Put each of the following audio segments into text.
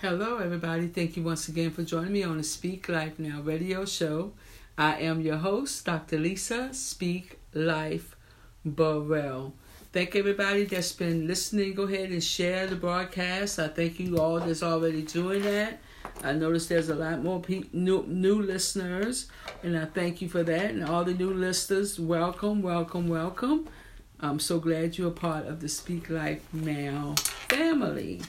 Hello, everybody. Thank you once again for joining me on the Speak Life Now radio show. I am your host, Dr. Lisa Speak Life Burrell. Thank everybody that's been listening. Go ahead and share the broadcast. I thank you all that's already doing that. I noticed there's a lot more pe- new new listeners, and I thank you for that. And all the new listeners, welcome, welcome, welcome. I'm so glad you're a part of the Speak Life Now family.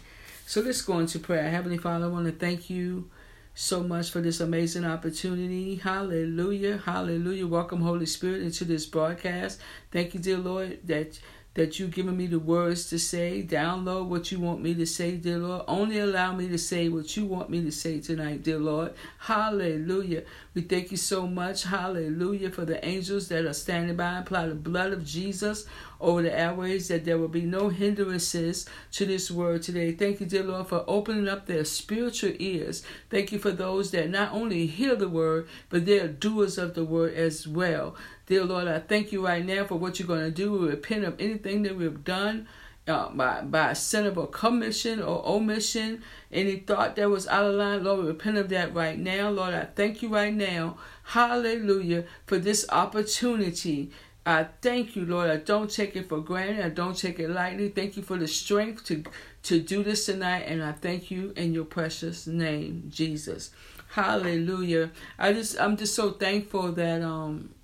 So let's go into prayer. Heavenly Father, I want to thank you so much for this amazing opportunity. Hallelujah. Hallelujah. Welcome, Holy Spirit, into this broadcast. Thank you, dear Lord, that that you've given me the words to say. Download what you want me to say, dear Lord. Only allow me to say what you want me to say tonight, dear Lord. Hallelujah. We thank you so much. Hallelujah. For the angels that are standing by. and Apply the blood of Jesus over the airways that there will be no hindrances to this word today. Thank you, dear Lord, for opening up their spiritual ears. Thank you for those that not only hear the word, but they are doers of the word as well. Dear Lord, I thank you right now for what you're going to do. We repent of anything that we've done uh, by by sin of a commission or omission, any thought that was out of line, Lord, repent of that right now. Lord, I thank you right now. Hallelujah for this opportunity. I thank you, Lord. I don't take it for granted. I don't take it lightly. Thank you for the strength to to do this tonight, and I thank you in your precious name, Jesus. Hallelujah. I just I'm just so thankful that um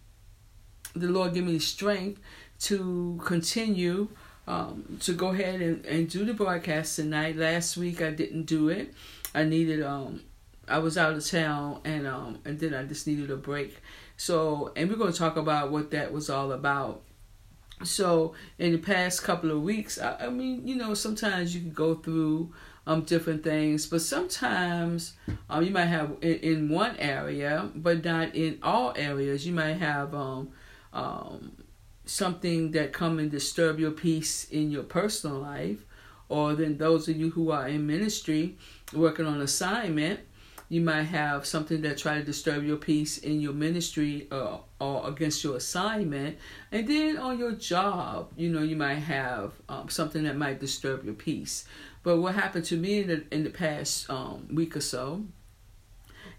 the Lord give me strength to continue um, to go ahead and, and do the broadcast tonight. Last week I didn't do it. I needed um I was out of town and um and then I just needed a break. So and we're gonna talk about what that was all about. So in the past couple of weeks, I, I mean, you know, sometimes you can go through um different things, but sometimes um you might have in, in one area, but not in all areas. You might have um um, something that come and disturb your peace in your personal life, or then those of you who are in ministry working on assignment, you might have something that try to disturb your peace in your ministry uh, or against your assignment, and then on your job, you know, you might have um, something that might disturb your peace. But what happened to me in the in the past um, week or so,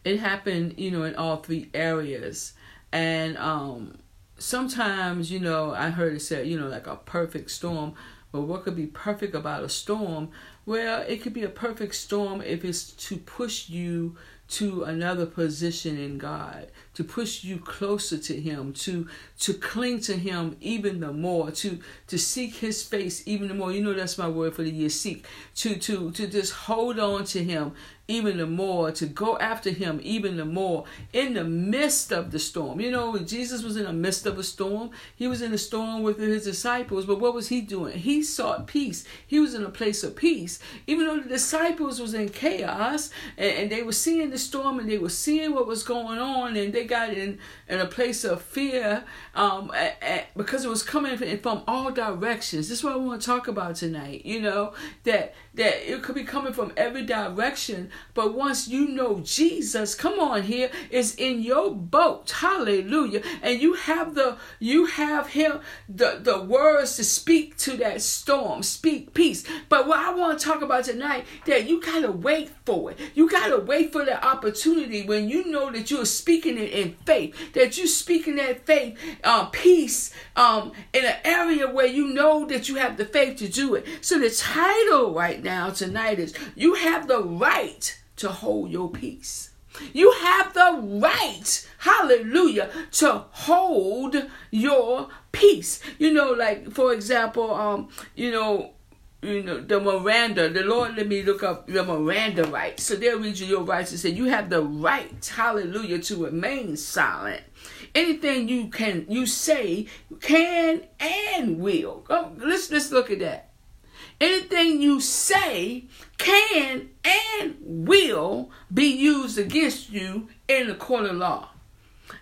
it happened, you know, in all three areas, and um, sometimes, you know, I heard it said, you know, like a perfect storm. But what could be perfect about a storm? Well, it could be a perfect storm if it's to push you to another position in God, to push you closer to Him, to to cling to Him even the more, to to seek His face even the more. You know that's my word for the year. Seek to to to just hold on to Him even the more, to go after him even the more in the midst of the storm. You know, Jesus was in the midst of a storm. He was in a storm with his disciples, but what was he doing? He sought peace. He was in a place of peace. Even though the disciples was in chaos and, and they were seeing the storm and they were seeing what was going on and they got in, in a place of fear um, at, at, because it was coming from all directions. This is what I want to talk about tonight. You know, that that it could be coming from every direction but once you know Jesus, come on here, is in your boat. Hallelujah. And you have the you have him the, the words to speak to that storm. Speak peace. But what I want to talk about tonight, that you gotta wait for it. You gotta wait for the opportunity when you know that you're speaking it in faith, that you're speaking that faith, um, peace, um, in an area where you know that you have the faith to do it. So the title right now tonight is You Have the Right to hold your peace. You have the right, hallelujah, to hold your peace. You know, like for example, um, you know, you know, the Miranda, the Lord let me look up the Miranda rights. So they'll read you your rights and say you have the right, hallelujah, to remain silent. Anything you can you say can and will. Oh, let's let's look at that. Anything you say can and will be used against you in the court of law.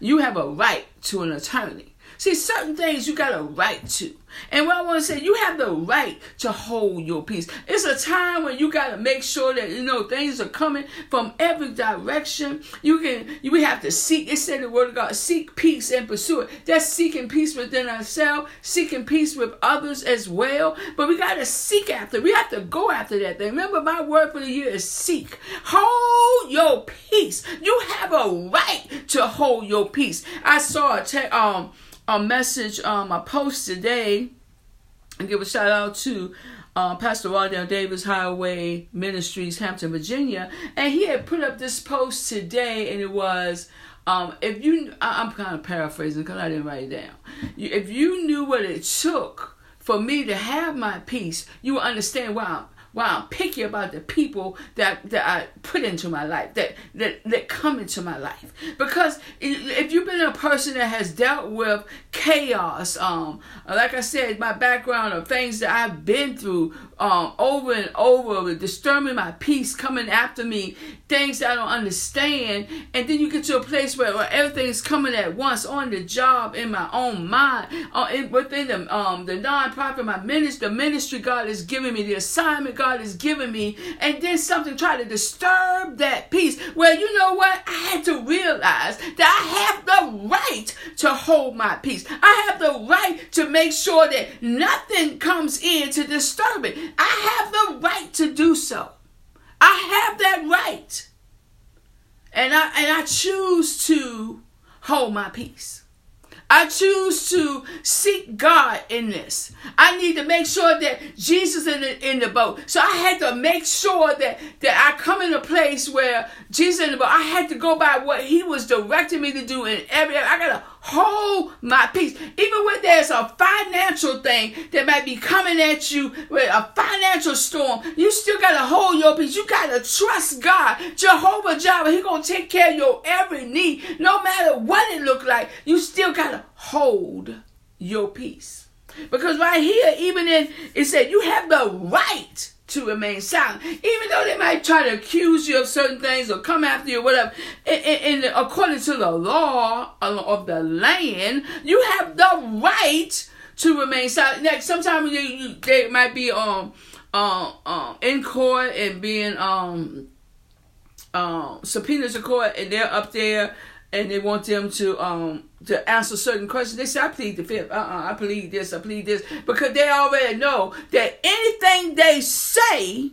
You have a right to an attorney. See, certain things you got a right to. And what I want to say, you have the right to hold your peace. It's a time when you got to make sure that you know things are coming from every direction. You can, you have to seek. It said the word of God, seek peace and pursue it. That's seeking peace within ourselves, seeking peace with others as well. But we got to seek after. We have to go after that thing. Remember, my word for the year is seek. Hold your peace. You have a right to hold your peace. I saw a te- um a message, um, a post today, and give a shout out to uh, Pastor Wardell Davis Highway Ministries, Hampton, Virginia, and he had put up this post today, and it was. Um, if you, I'm kind of paraphrasing because I didn't write it down. If you knew what it took for me to have my peace, you would understand why I'm why I'm picky about the people that, that I put into my life, that, that, that come into my life. Because if you've been a person that has dealt with chaos, um, like I said, my background of things that I've been through um, over and over, disturbing my peace, coming after me, things I don't understand, and then you get to a place where, where everything's coming at once on the job, in my own mind, uh, in, within the um, the nonprofit, my ministry, the ministry God is giving me, the assignment God is giving me, and then something try to disturb that peace. Well, you know what? I had to realize that I have the right to hold my peace. I have the right to make sure that nothing comes in to disturb it. I have the right to do so. I have that right. And I and I choose to hold my peace. I choose to seek God in this. I need to make sure that Jesus in the in the boat. So I had to make sure that that I come in a place where Jesus in the boat. I had to go by what He was directing me to do in every. I gotta hold my peace, even when there's a financial thing that might be coming at you with a financial storm. You still gotta hold your peace. You gotta trust God, Jehovah Jireh. He gonna take care of your every need, no matter what it look like. You still gotta hold your peace. Because right here, even in it said you have the right to remain silent, even though they might try to accuse you of certain things or come after you, or whatever. And, according to the law of the land, you have the right to remain silent. Next, sometimes you, they might be um um um in court and being um um subpoenas to court, and they're up there and they want them to um to answer certain questions. They say, I plead the fifth. Uh-uh, I plead this, I plead this. Because they already know that anything they say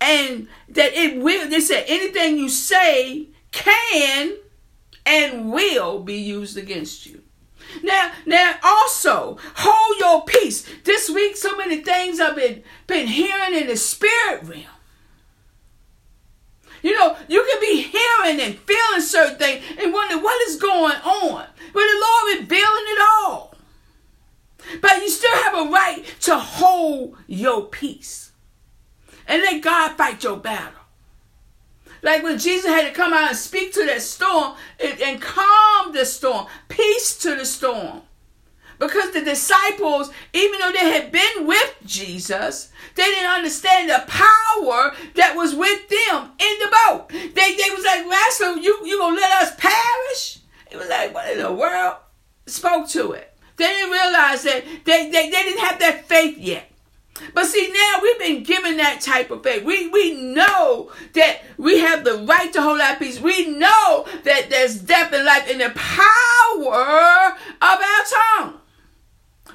and that it will, they said anything you say can and will be used against you. Now, now also hold your peace. This week, so many things I've been been hearing in the spirit realm. You know, you can be hearing and feeling certain things and wondering what is going on. But the Lord revealing it all. But you still have a right to hold your peace. And let God fight your battle. Like when Jesus had to come out and speak to that storm and, and calm the storm, peace to the storm. Because the disciples, even though they had been with Jesus, they didn't understand the power that was with them in the boat. They, they was like, Master, you, you gonna let us perish? It was like, what in the world? Spoke to it. They didn't realize that they, they, they didn't have that faith yet. But see, now we've been given that type of faith. We we know that we have the right to hold our peace. We know that there's death and life in the power of our tongue.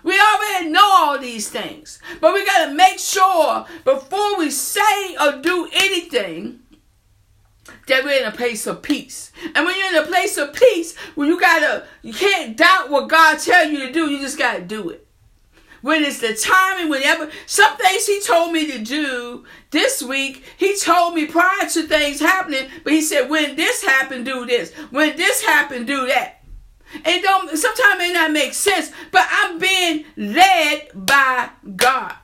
We already know all these things. But we got to make sure before we say or do anything that we're in a place of peace. And when you're in a place of peace, when you gotta, you can't doubt what God tell you to do. You just gotta do it. When it's the timing, whenever some things He told me to do this week, He told me prior to things happening, but He said, when this happened, do this. When this happened, do that. It don't sometimes may not make sense, but I'm being led by God.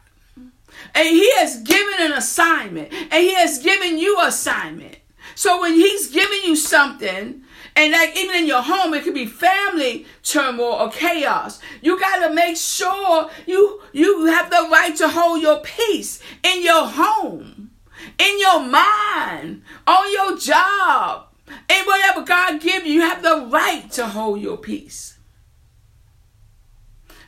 And He has given an assignment, and He has given you assignment. So when He's giving you something, and like even in your home, it could be family turmoil or chaos. You gotta make sure you you have the right to hold your peace in your home, in your mind, on your job, and whatever God give you, you have the right to hold your peace.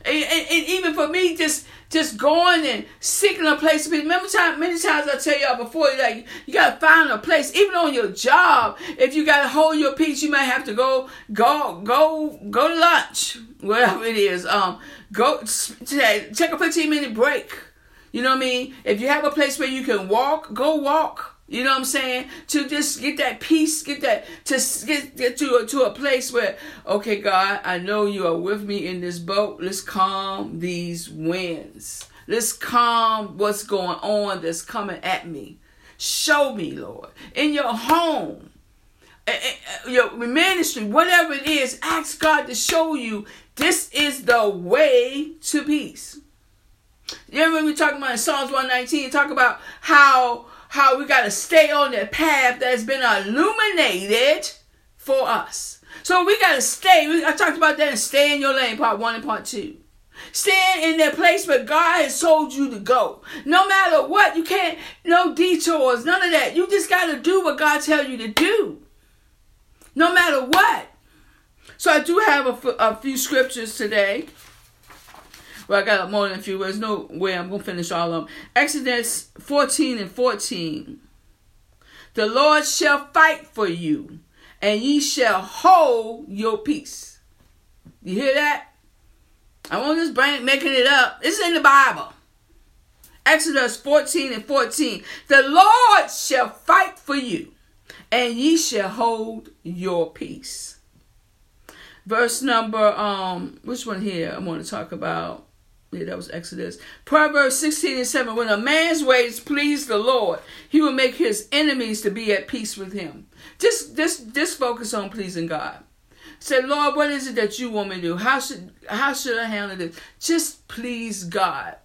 And, and, and, even for me, just just going and seeking a place to be. Remember, time many times I tell y'all before, like you gotta find a place, even on your job. If you gotta hold your peace, you might have to go go go go to lunch, whatever it is. Um, go take a fifteen minute break. You know what I mean? If you have a place where you can walk, go walk. You know what I'm saying? To just get that peace, get that to get, get to a, to a place where, okay, God, I know you are with me in this boat. Let's calm these winds. Let's calm what's going on that's coming at me. Show me, Lord, in your home, your ministry, whatever it is. Ask God to show you this is the way to peace. You remember we talking about in Psalms 119, talk about how how we got to stay on the path that's been illuminated for us. So we got to stay. We, I talked about that and stay in your lane, part one and part two. Stand in that place where God has told you to go. No matter what, you can't, no detours, none of that. You just got to do what God tells you to do. No matter what. So I do have a, a few scriptures today. Well, I got more than a few. There's no way I'm going to finish all of them. Exodus 14 and 14. The Lord shall fight for you, and ye shall hold your peace. You hear that? I won't just bring making it up. It's in the Bible. Exodus 14 and 14. The Lord shall fight for you, and ye shall hold your peace. Verse number um which one here I want to talk about? Yeah, that was Exodus. Proverbs 16 and 7. When a man's ways please the Lord, he will make his enemies to be at peace with him. Just just just focus on pleasing God. Say, Lord, what is it that you want me to do? How should how should I handle this? Just please God.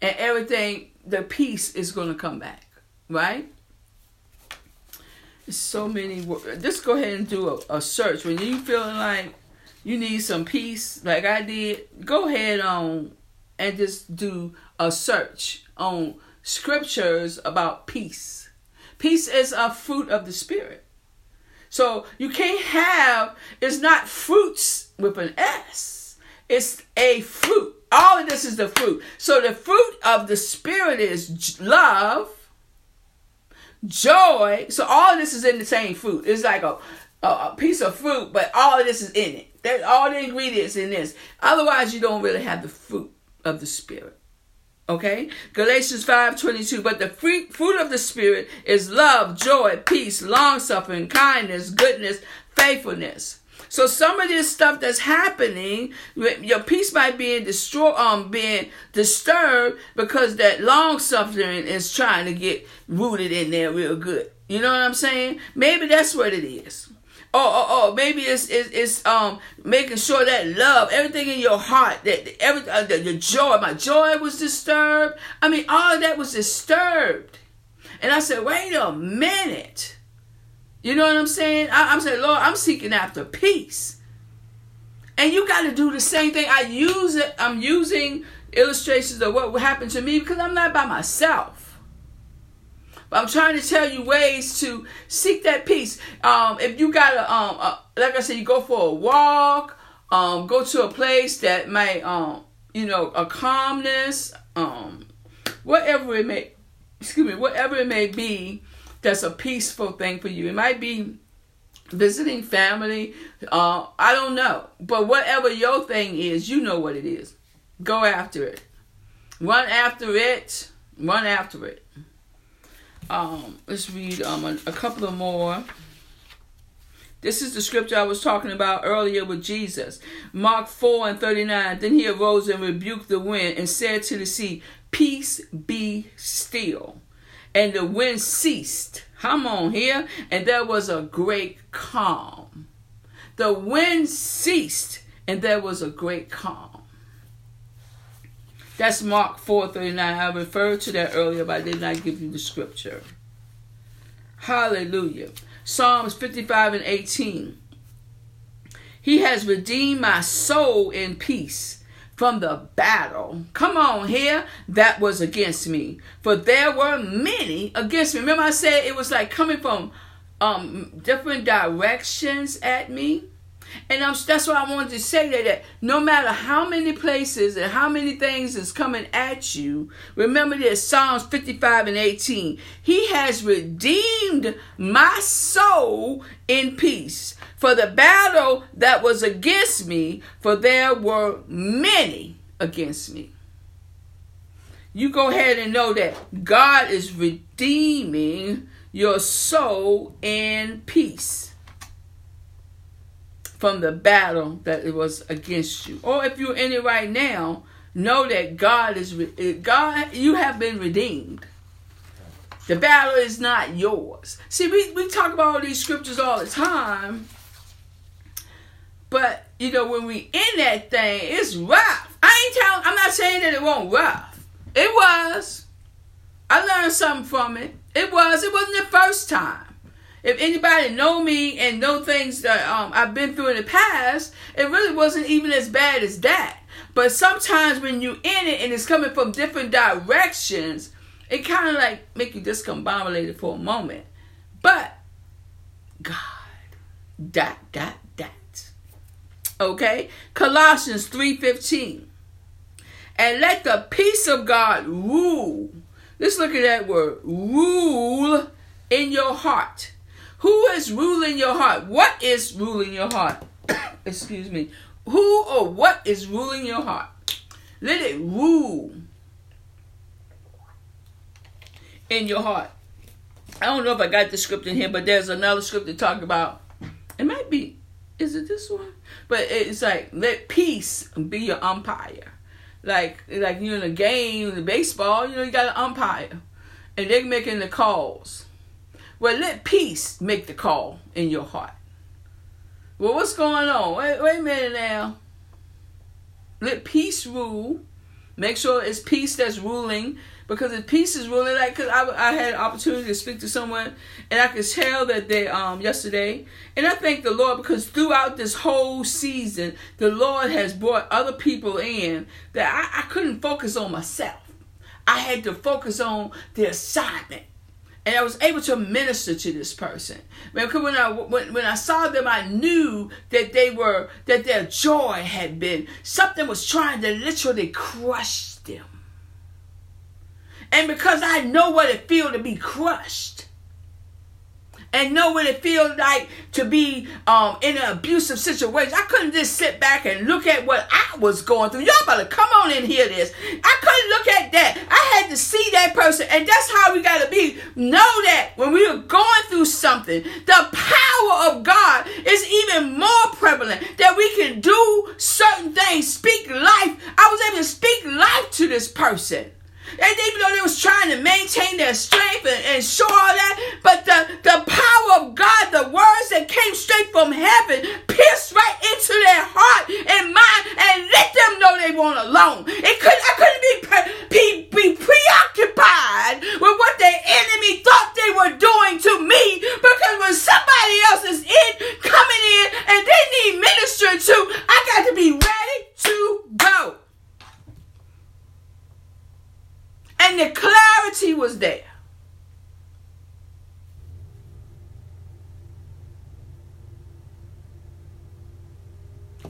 And everything, the peace is gonna come back. Right? so many just go ahead and do a, a search. When you feeling like you need some peace, like I did, go ahead on and just do a search on scriptures about peace. Peace is a fruit of the spirit. So you can't have, it's not fruits with an S. It's a fruit. All of this is the fruit. So the fruit of the spirit is love, joy. So all of this is in the same fruit. It's like a, a, piece of fruit, but all of this is in it. There's all the ingredients in this. Otherwise, you don't really have the fruit of the Spirit. Okay? Galatians 5 22. But the fruit, of the Spirit is love, joy, peace, long suffering, kindness, goodness, faithfulness. So some of this stuff that's happening, your peace might be destroy, um, being disturbed because that long suffering is trying to get rooted in there real good. You know what I'm saying? Maybe that's what it is oh, oh, oh, maybe it's, it's, it's um making sure that love, everything in your heart, that every uh, the, the joy, my joy was disturbed. I mean, all that was disturbed. And I said, wait a minute. You know what I'm saying? I, I'm saying, Lord, I'm seeking after peace. And you got to do the same thing. I use it. I'm using illustrations of what happened to me because I'm not by myself. But I'm trying to tell you ways to seek that peace. Um, if you got to, um, uh, like I said, you go for a walk, um, go to a place that might, um, you know, a calmness, um, whatever it may, excuse me, whatever it may be, that's a peaceful thing for you. It might be visiting family. Uh, I don't know, but whatever your thing is, you know what it is. Go after it. Run after it. Run after it. Um, let's read um, a, a couple of more. This is the scripture I was talking about earlier with Jesus. Mark 4 and 39. Then he arose and rebuked the wind and said to the sea, Peace be still. And the wind ceased. Come on here. And there was a great calm. The wind ceased and there was a great calm. That's Mark 4:39. I referred to that earlier, but I did not give you the scripture. Hallelujah. Psalms 55 and 18. He has redeemed my soul in peace from the battle. Come on here, that was against me. For there were many against me. Remember I said it was like coming from um different directions at me. And I'm, that's why I wanted to say that, that no matter how many places and how many things is coming at you, remember this Psalms 55 and 18. He has redeemed my soul in peace. For the battle that was against me, for there were many against me. You go ahead and know that God is redeeming your soul in peace from the battle that it was against you. Or if you're in it right now, know that God is eh, God you have been redeemed. The battle is not yours. See, we, we talk about all these scriptures all the time. But you know, when we in that thing, it's rough. I ain't telling I'm not saying that it won't rough. It was. I learned something from it. It was. It wasn't the first time if anybody know me and know things that um, I've been through in the past, it really wasn't even as bad as that. But sometimes when you in it and it's coming from different directions, it kind of like make you discombobulated for a moment. But God, dot dot dot. Okay, Colossians three fifteen, and let the peace of God rule. Let's look at that word rule in your heart who is ruling your heart? What is ruling your heart? Excuse me. Who or what is ruling your heart? Let it rule in your heart. I don't know if I got the script in here, but there's another script to talk about. It might be, is it this one? But it's like let peace be your umpire. Like like you're in a game, in baseball, you know, you got an umpire, and they're making the calls. Well, let peace make the call in your heart. Well, what's going on? Wait, wait a minute now. Let peace rule. Make sure it's peace that's ruling. Because if peace is ruling, like, cause I, I had an opportunity to speak to someone, and I could tell that they um yesterday, and I thank the Lord because throughout this whole season, the Lord has brought other people in that I, I couldn't focus on myself. I had to focus on the assignment and I was able to minister to this person. Because when I when, when I saw them, I knew that they were that their joy had been something was trying to literally crush them. And because I know what it feels to be crushed, and know what it feels like to be um, in an abusive situation. I couldn't just sit back and look at what I was going through. Y'all better come on and hear this. I couldn't look at that. I had to see that person, and that's how we got to be. Know that when we are going through something, the power of God is even more prevalent. That we can do certain things, speak life. I was able to speak life to this person. And even though they was trying to maintain their strength and, and show all that, but the, the power of God, the words that came straight from heaven, pierced right into their heart and mind and let them know they weren't alone. It could I couldn't be, be, be preoccupied with what the enemy thought they were doing to me because when somebody else is in, coming in, and they need ministering to, I got to be ready to go. And the clarity was there.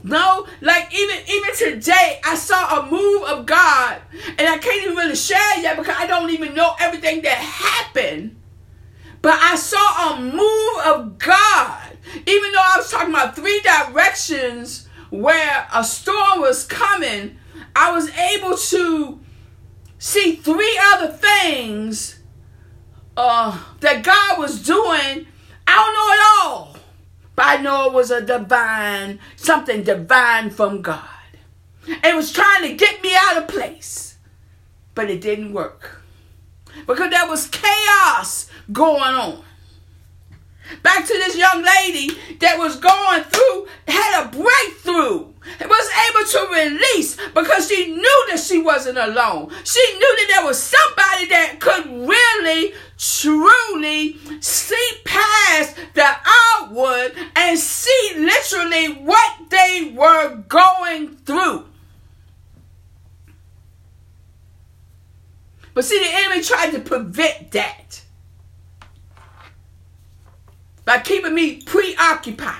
No, like even even today, I saw a move of God, and I can't even really share yet because I don't even know everything that happened. But I saw a move of God, even though I was talking about three directions where a storm was coming. I was able to see three other things uh, that God was doing. I don't know it all, but I know it was a divine, something divine from God. It was trying to get me out of place, but it didn't work because there was chaos going on. Back to this young lady that was going through, had a breakthrough, was able to release because she knew that she wasn't alone. She knew that there was somebody that could really, truly see past the outward and see literally what they were going through. But see, the enemy tried to prevent that by keeping me preoccupied.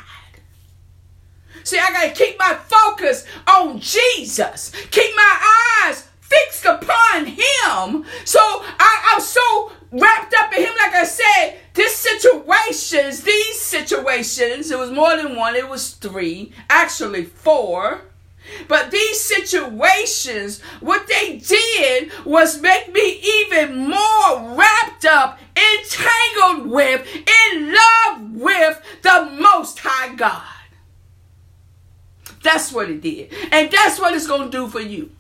See, I got to keep my focus on Jesus. Keep my eyes fixed upon him. So I, I'm so wrapped up in him, like I said, this situations, these situations, it was more than one, it was three, actually four. But these situations, what they did was make me even more wrapped up, entangled with, in love with the Most High God. That's what it did. And that's what it's going to do for you.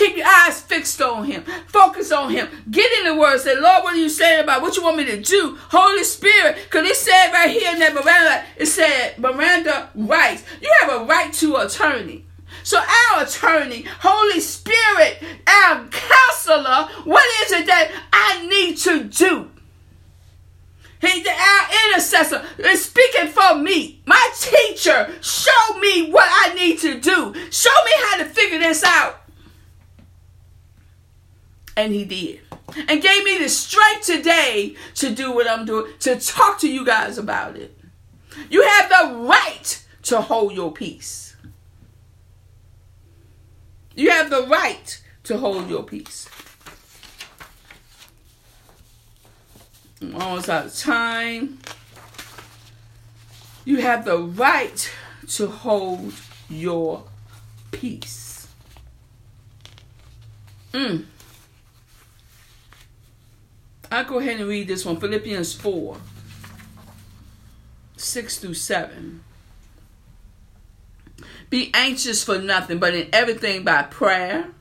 Keep your eyes fixed on him. Focus on him. Get in the word. Say, Lord, what are you saying about what you want me to do? Holy Spirit. Because it said right here in that Miranda, it said Miranda rights. You have a right to attorney. So our attorney, Holy Spirit, our counselor, what is it that I need to do? He's our intercessor is speaking for me. My teacher, show me what I need to do. Show me how to figure this out. And he did. And gave me the strength today to do what I'm doing, to talk to you guys about it. You have the right to hold your peace. You have the right to hold your peace. I'm almost out of time. You have the right to hold your peace. Mm. I'll go ahead and read this one Philippians 4 6 through 7. Be anxious for nothing, but in everything by prayer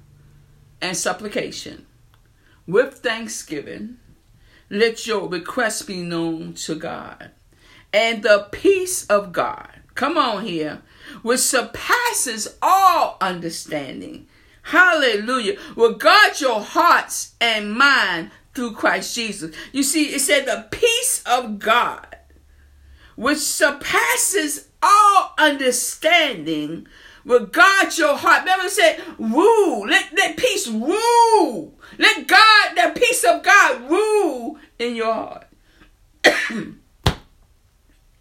and supplication. With thanksgiving, let your requests be known to God. And the peace of God, come on here, which surpasses all understanding. Hallelujah. Will guard your hearts and mind through Christ Jesus. You see, it said the peace of God, which surpasses all understanding, will guard your heart. Remember, it said, rule. Let, let peace rule. Let God, the peace of God, rule in your heart. mm,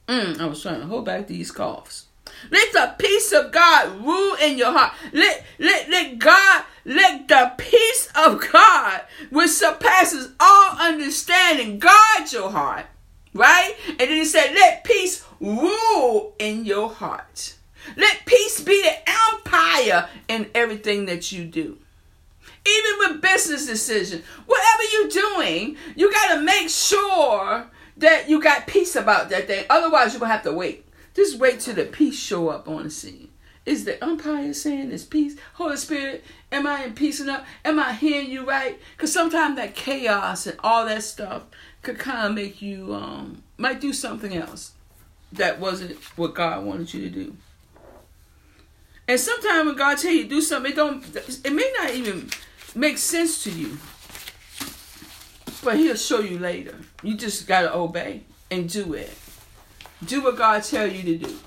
I was trying to hold back these coughs. Let the peace of God rule in your heart. Let, let, let God, let the peace of God, which surpasses all understanding, guard your heart. Right? And then he said, let peace rule in your heart. Let peace be the empire in everything that you do. Even with business decisions, whatever you're doing, you got to make sure that you got peace about that thing. Otherwise, you're going to have to wait. Just wait till the peace show up on the scene. Is the umpire saying it's peace? Holy Spirit, am I in peace enough? Am I hearing you right? Because sometimes that chaos and all that stuff could kind of make you, um, might do something else that wasn't what God wanted you to do. And sometimes when God tell you to do something, it don't, it may not even make sense to you. But he'll show you later. You just gotta obey and do it. Do what God tell you to do.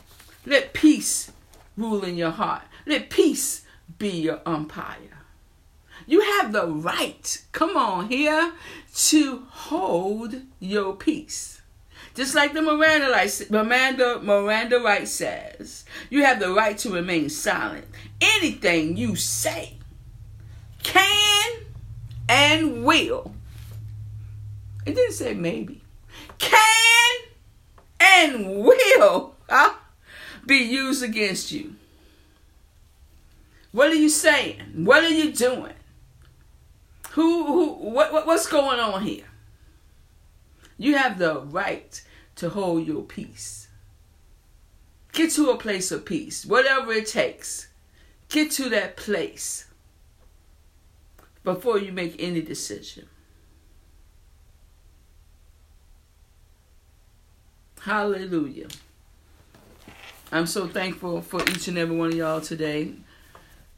Let peace rule in your heart. Let peace be your umpire. You have the right, come on here, to hold your peace. Just like the Miranda, Miranda, Miranda right says, you have the right to remain silent. Anything you say can and will. It didn't say maybe. Can and will huh, be used against you. What are you saying? What are you doing? Who, who, what, what, what's going on here? You have the right to hold your peace. Get to a place of peace, whatever it takes. Get to that place before you make any decision. Hallelujah. I'm so thankful for each and every one of y'all today.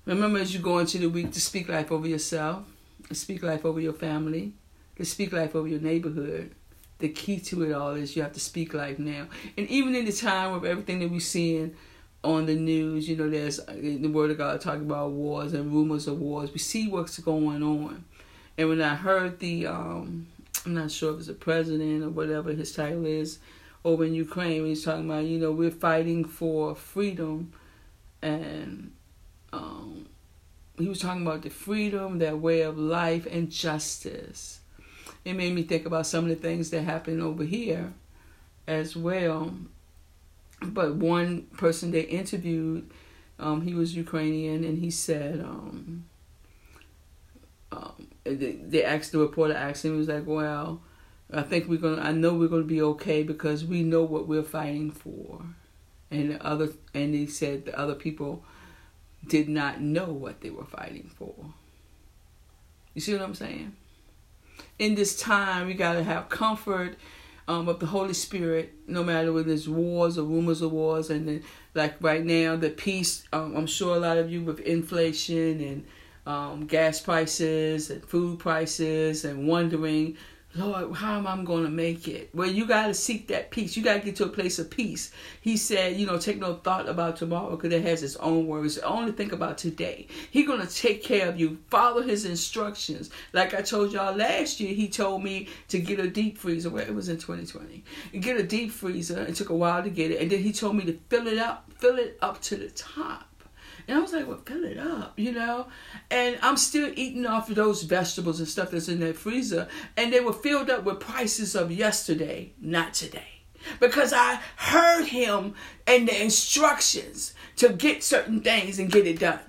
Remember, as you go into the week, to speak life over yourself, to speak life over your family, to speak life over your neighborhood. The key to it all is you have to speak life now. And even in the time of everything that we're seeing on the news, you know, there's the Word of God talking about wars and rumors of wars. We see what's going on. And when I heard the, um, I'm not sure if it's the president or whatever his title is, over in Ukraine. He's talking about, you know, we're fighting for freedom, and um, he was talking about the freedom, their way of life, and justice. It made me think about some of the things that happen over here as well. But one person they interviewed, um, he was Ukrainian, and he said, um, um, they, they asked the reporter asked him, he was like, "Well, I think we're gonna. I know we're gonna be okay because we know what we're fighting for." And the other, and he said the other people did not know what they were fighting for. You see what I'm saying? In this time, we gotta have comfort um, of the Holy Spirit, no matter whether there's wars or rumors of wars, and then like right now, the peace. Um, I'm sure a lot of you with inflation and um, gas prices and food prices and wondering, Lord, how am I going to make it? Well, you got to seek that peace. You got to get to a place of peace. He said, you know, take no thought about tomorrow because it has its own worries. Only think about today. He's going to take care of you. Follow his instructions. Like I told y'all last year, he told me to get a deep freezer. Well, it was in 2020. Get a deep freezer. It took a while to get it. And then he told me to fill it up, fill it up to the top. And I was like, well, fill it up, you know? And I'm still eating off of those vegetables and stuff that's in that freezer. And they were filled up with prices of yesterday, not today. Because I heard him and the instructions to get certain things and get it done.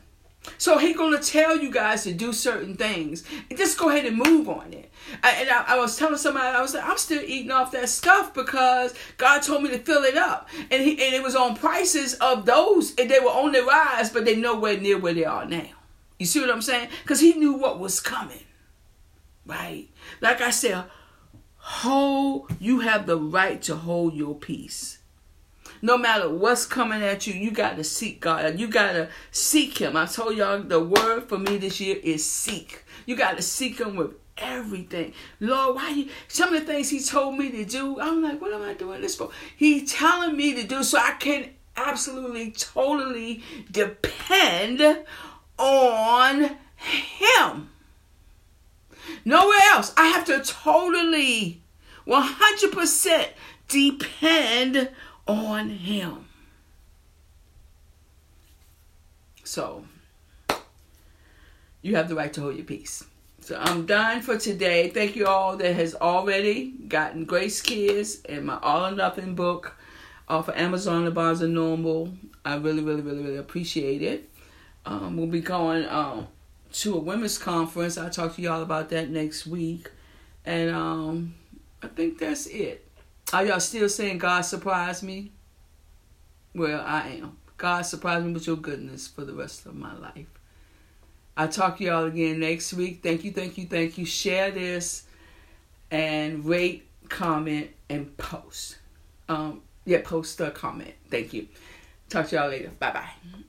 So he gonna tell you guys to do certain things. And just go ahead and move on it. And I, I, was telling somebody, I was like, I'm still eating off that stuff because God told me to fill it up, and he and it was on prices of those, and they were on the rise, but they nowhere near where they are now. You see what I'm saying? Because he knew what was coming, right? Like I said, hold. You have the right to hold your peace no matter what's coming at you, you got to seek God. You got to seek Him. I told y'all the word for me this year is seek. You got to seek Him with everything. Lord, why you some of the things He told me to do, I'm like, what am I doing this for? He's telling me to do so I can absolutely, totally depend on Him. Nowhere else. I have to totally 100% depend on him. So, you have the right to hold your peace. So I'm done for today. Thank you all that has already gotten Grace Kids and my All or Nothing book off of Amazon, the Barnes and Noble. I really, really, really, really appreciate it. Um, we'll be going um, to a women's conference. I'll talk to y'all about that next week. And um, I think that's it. Are y'all still saying God surprised me? Well, I am. God surprised me with your goodness for the rest of my life. I'll talk to y'all again next week. Thank you, thank you, thank you. Share this and rate, comment, and post. Um, yeah, post a comment. Thank you. Talk to y'all later. Bye bye.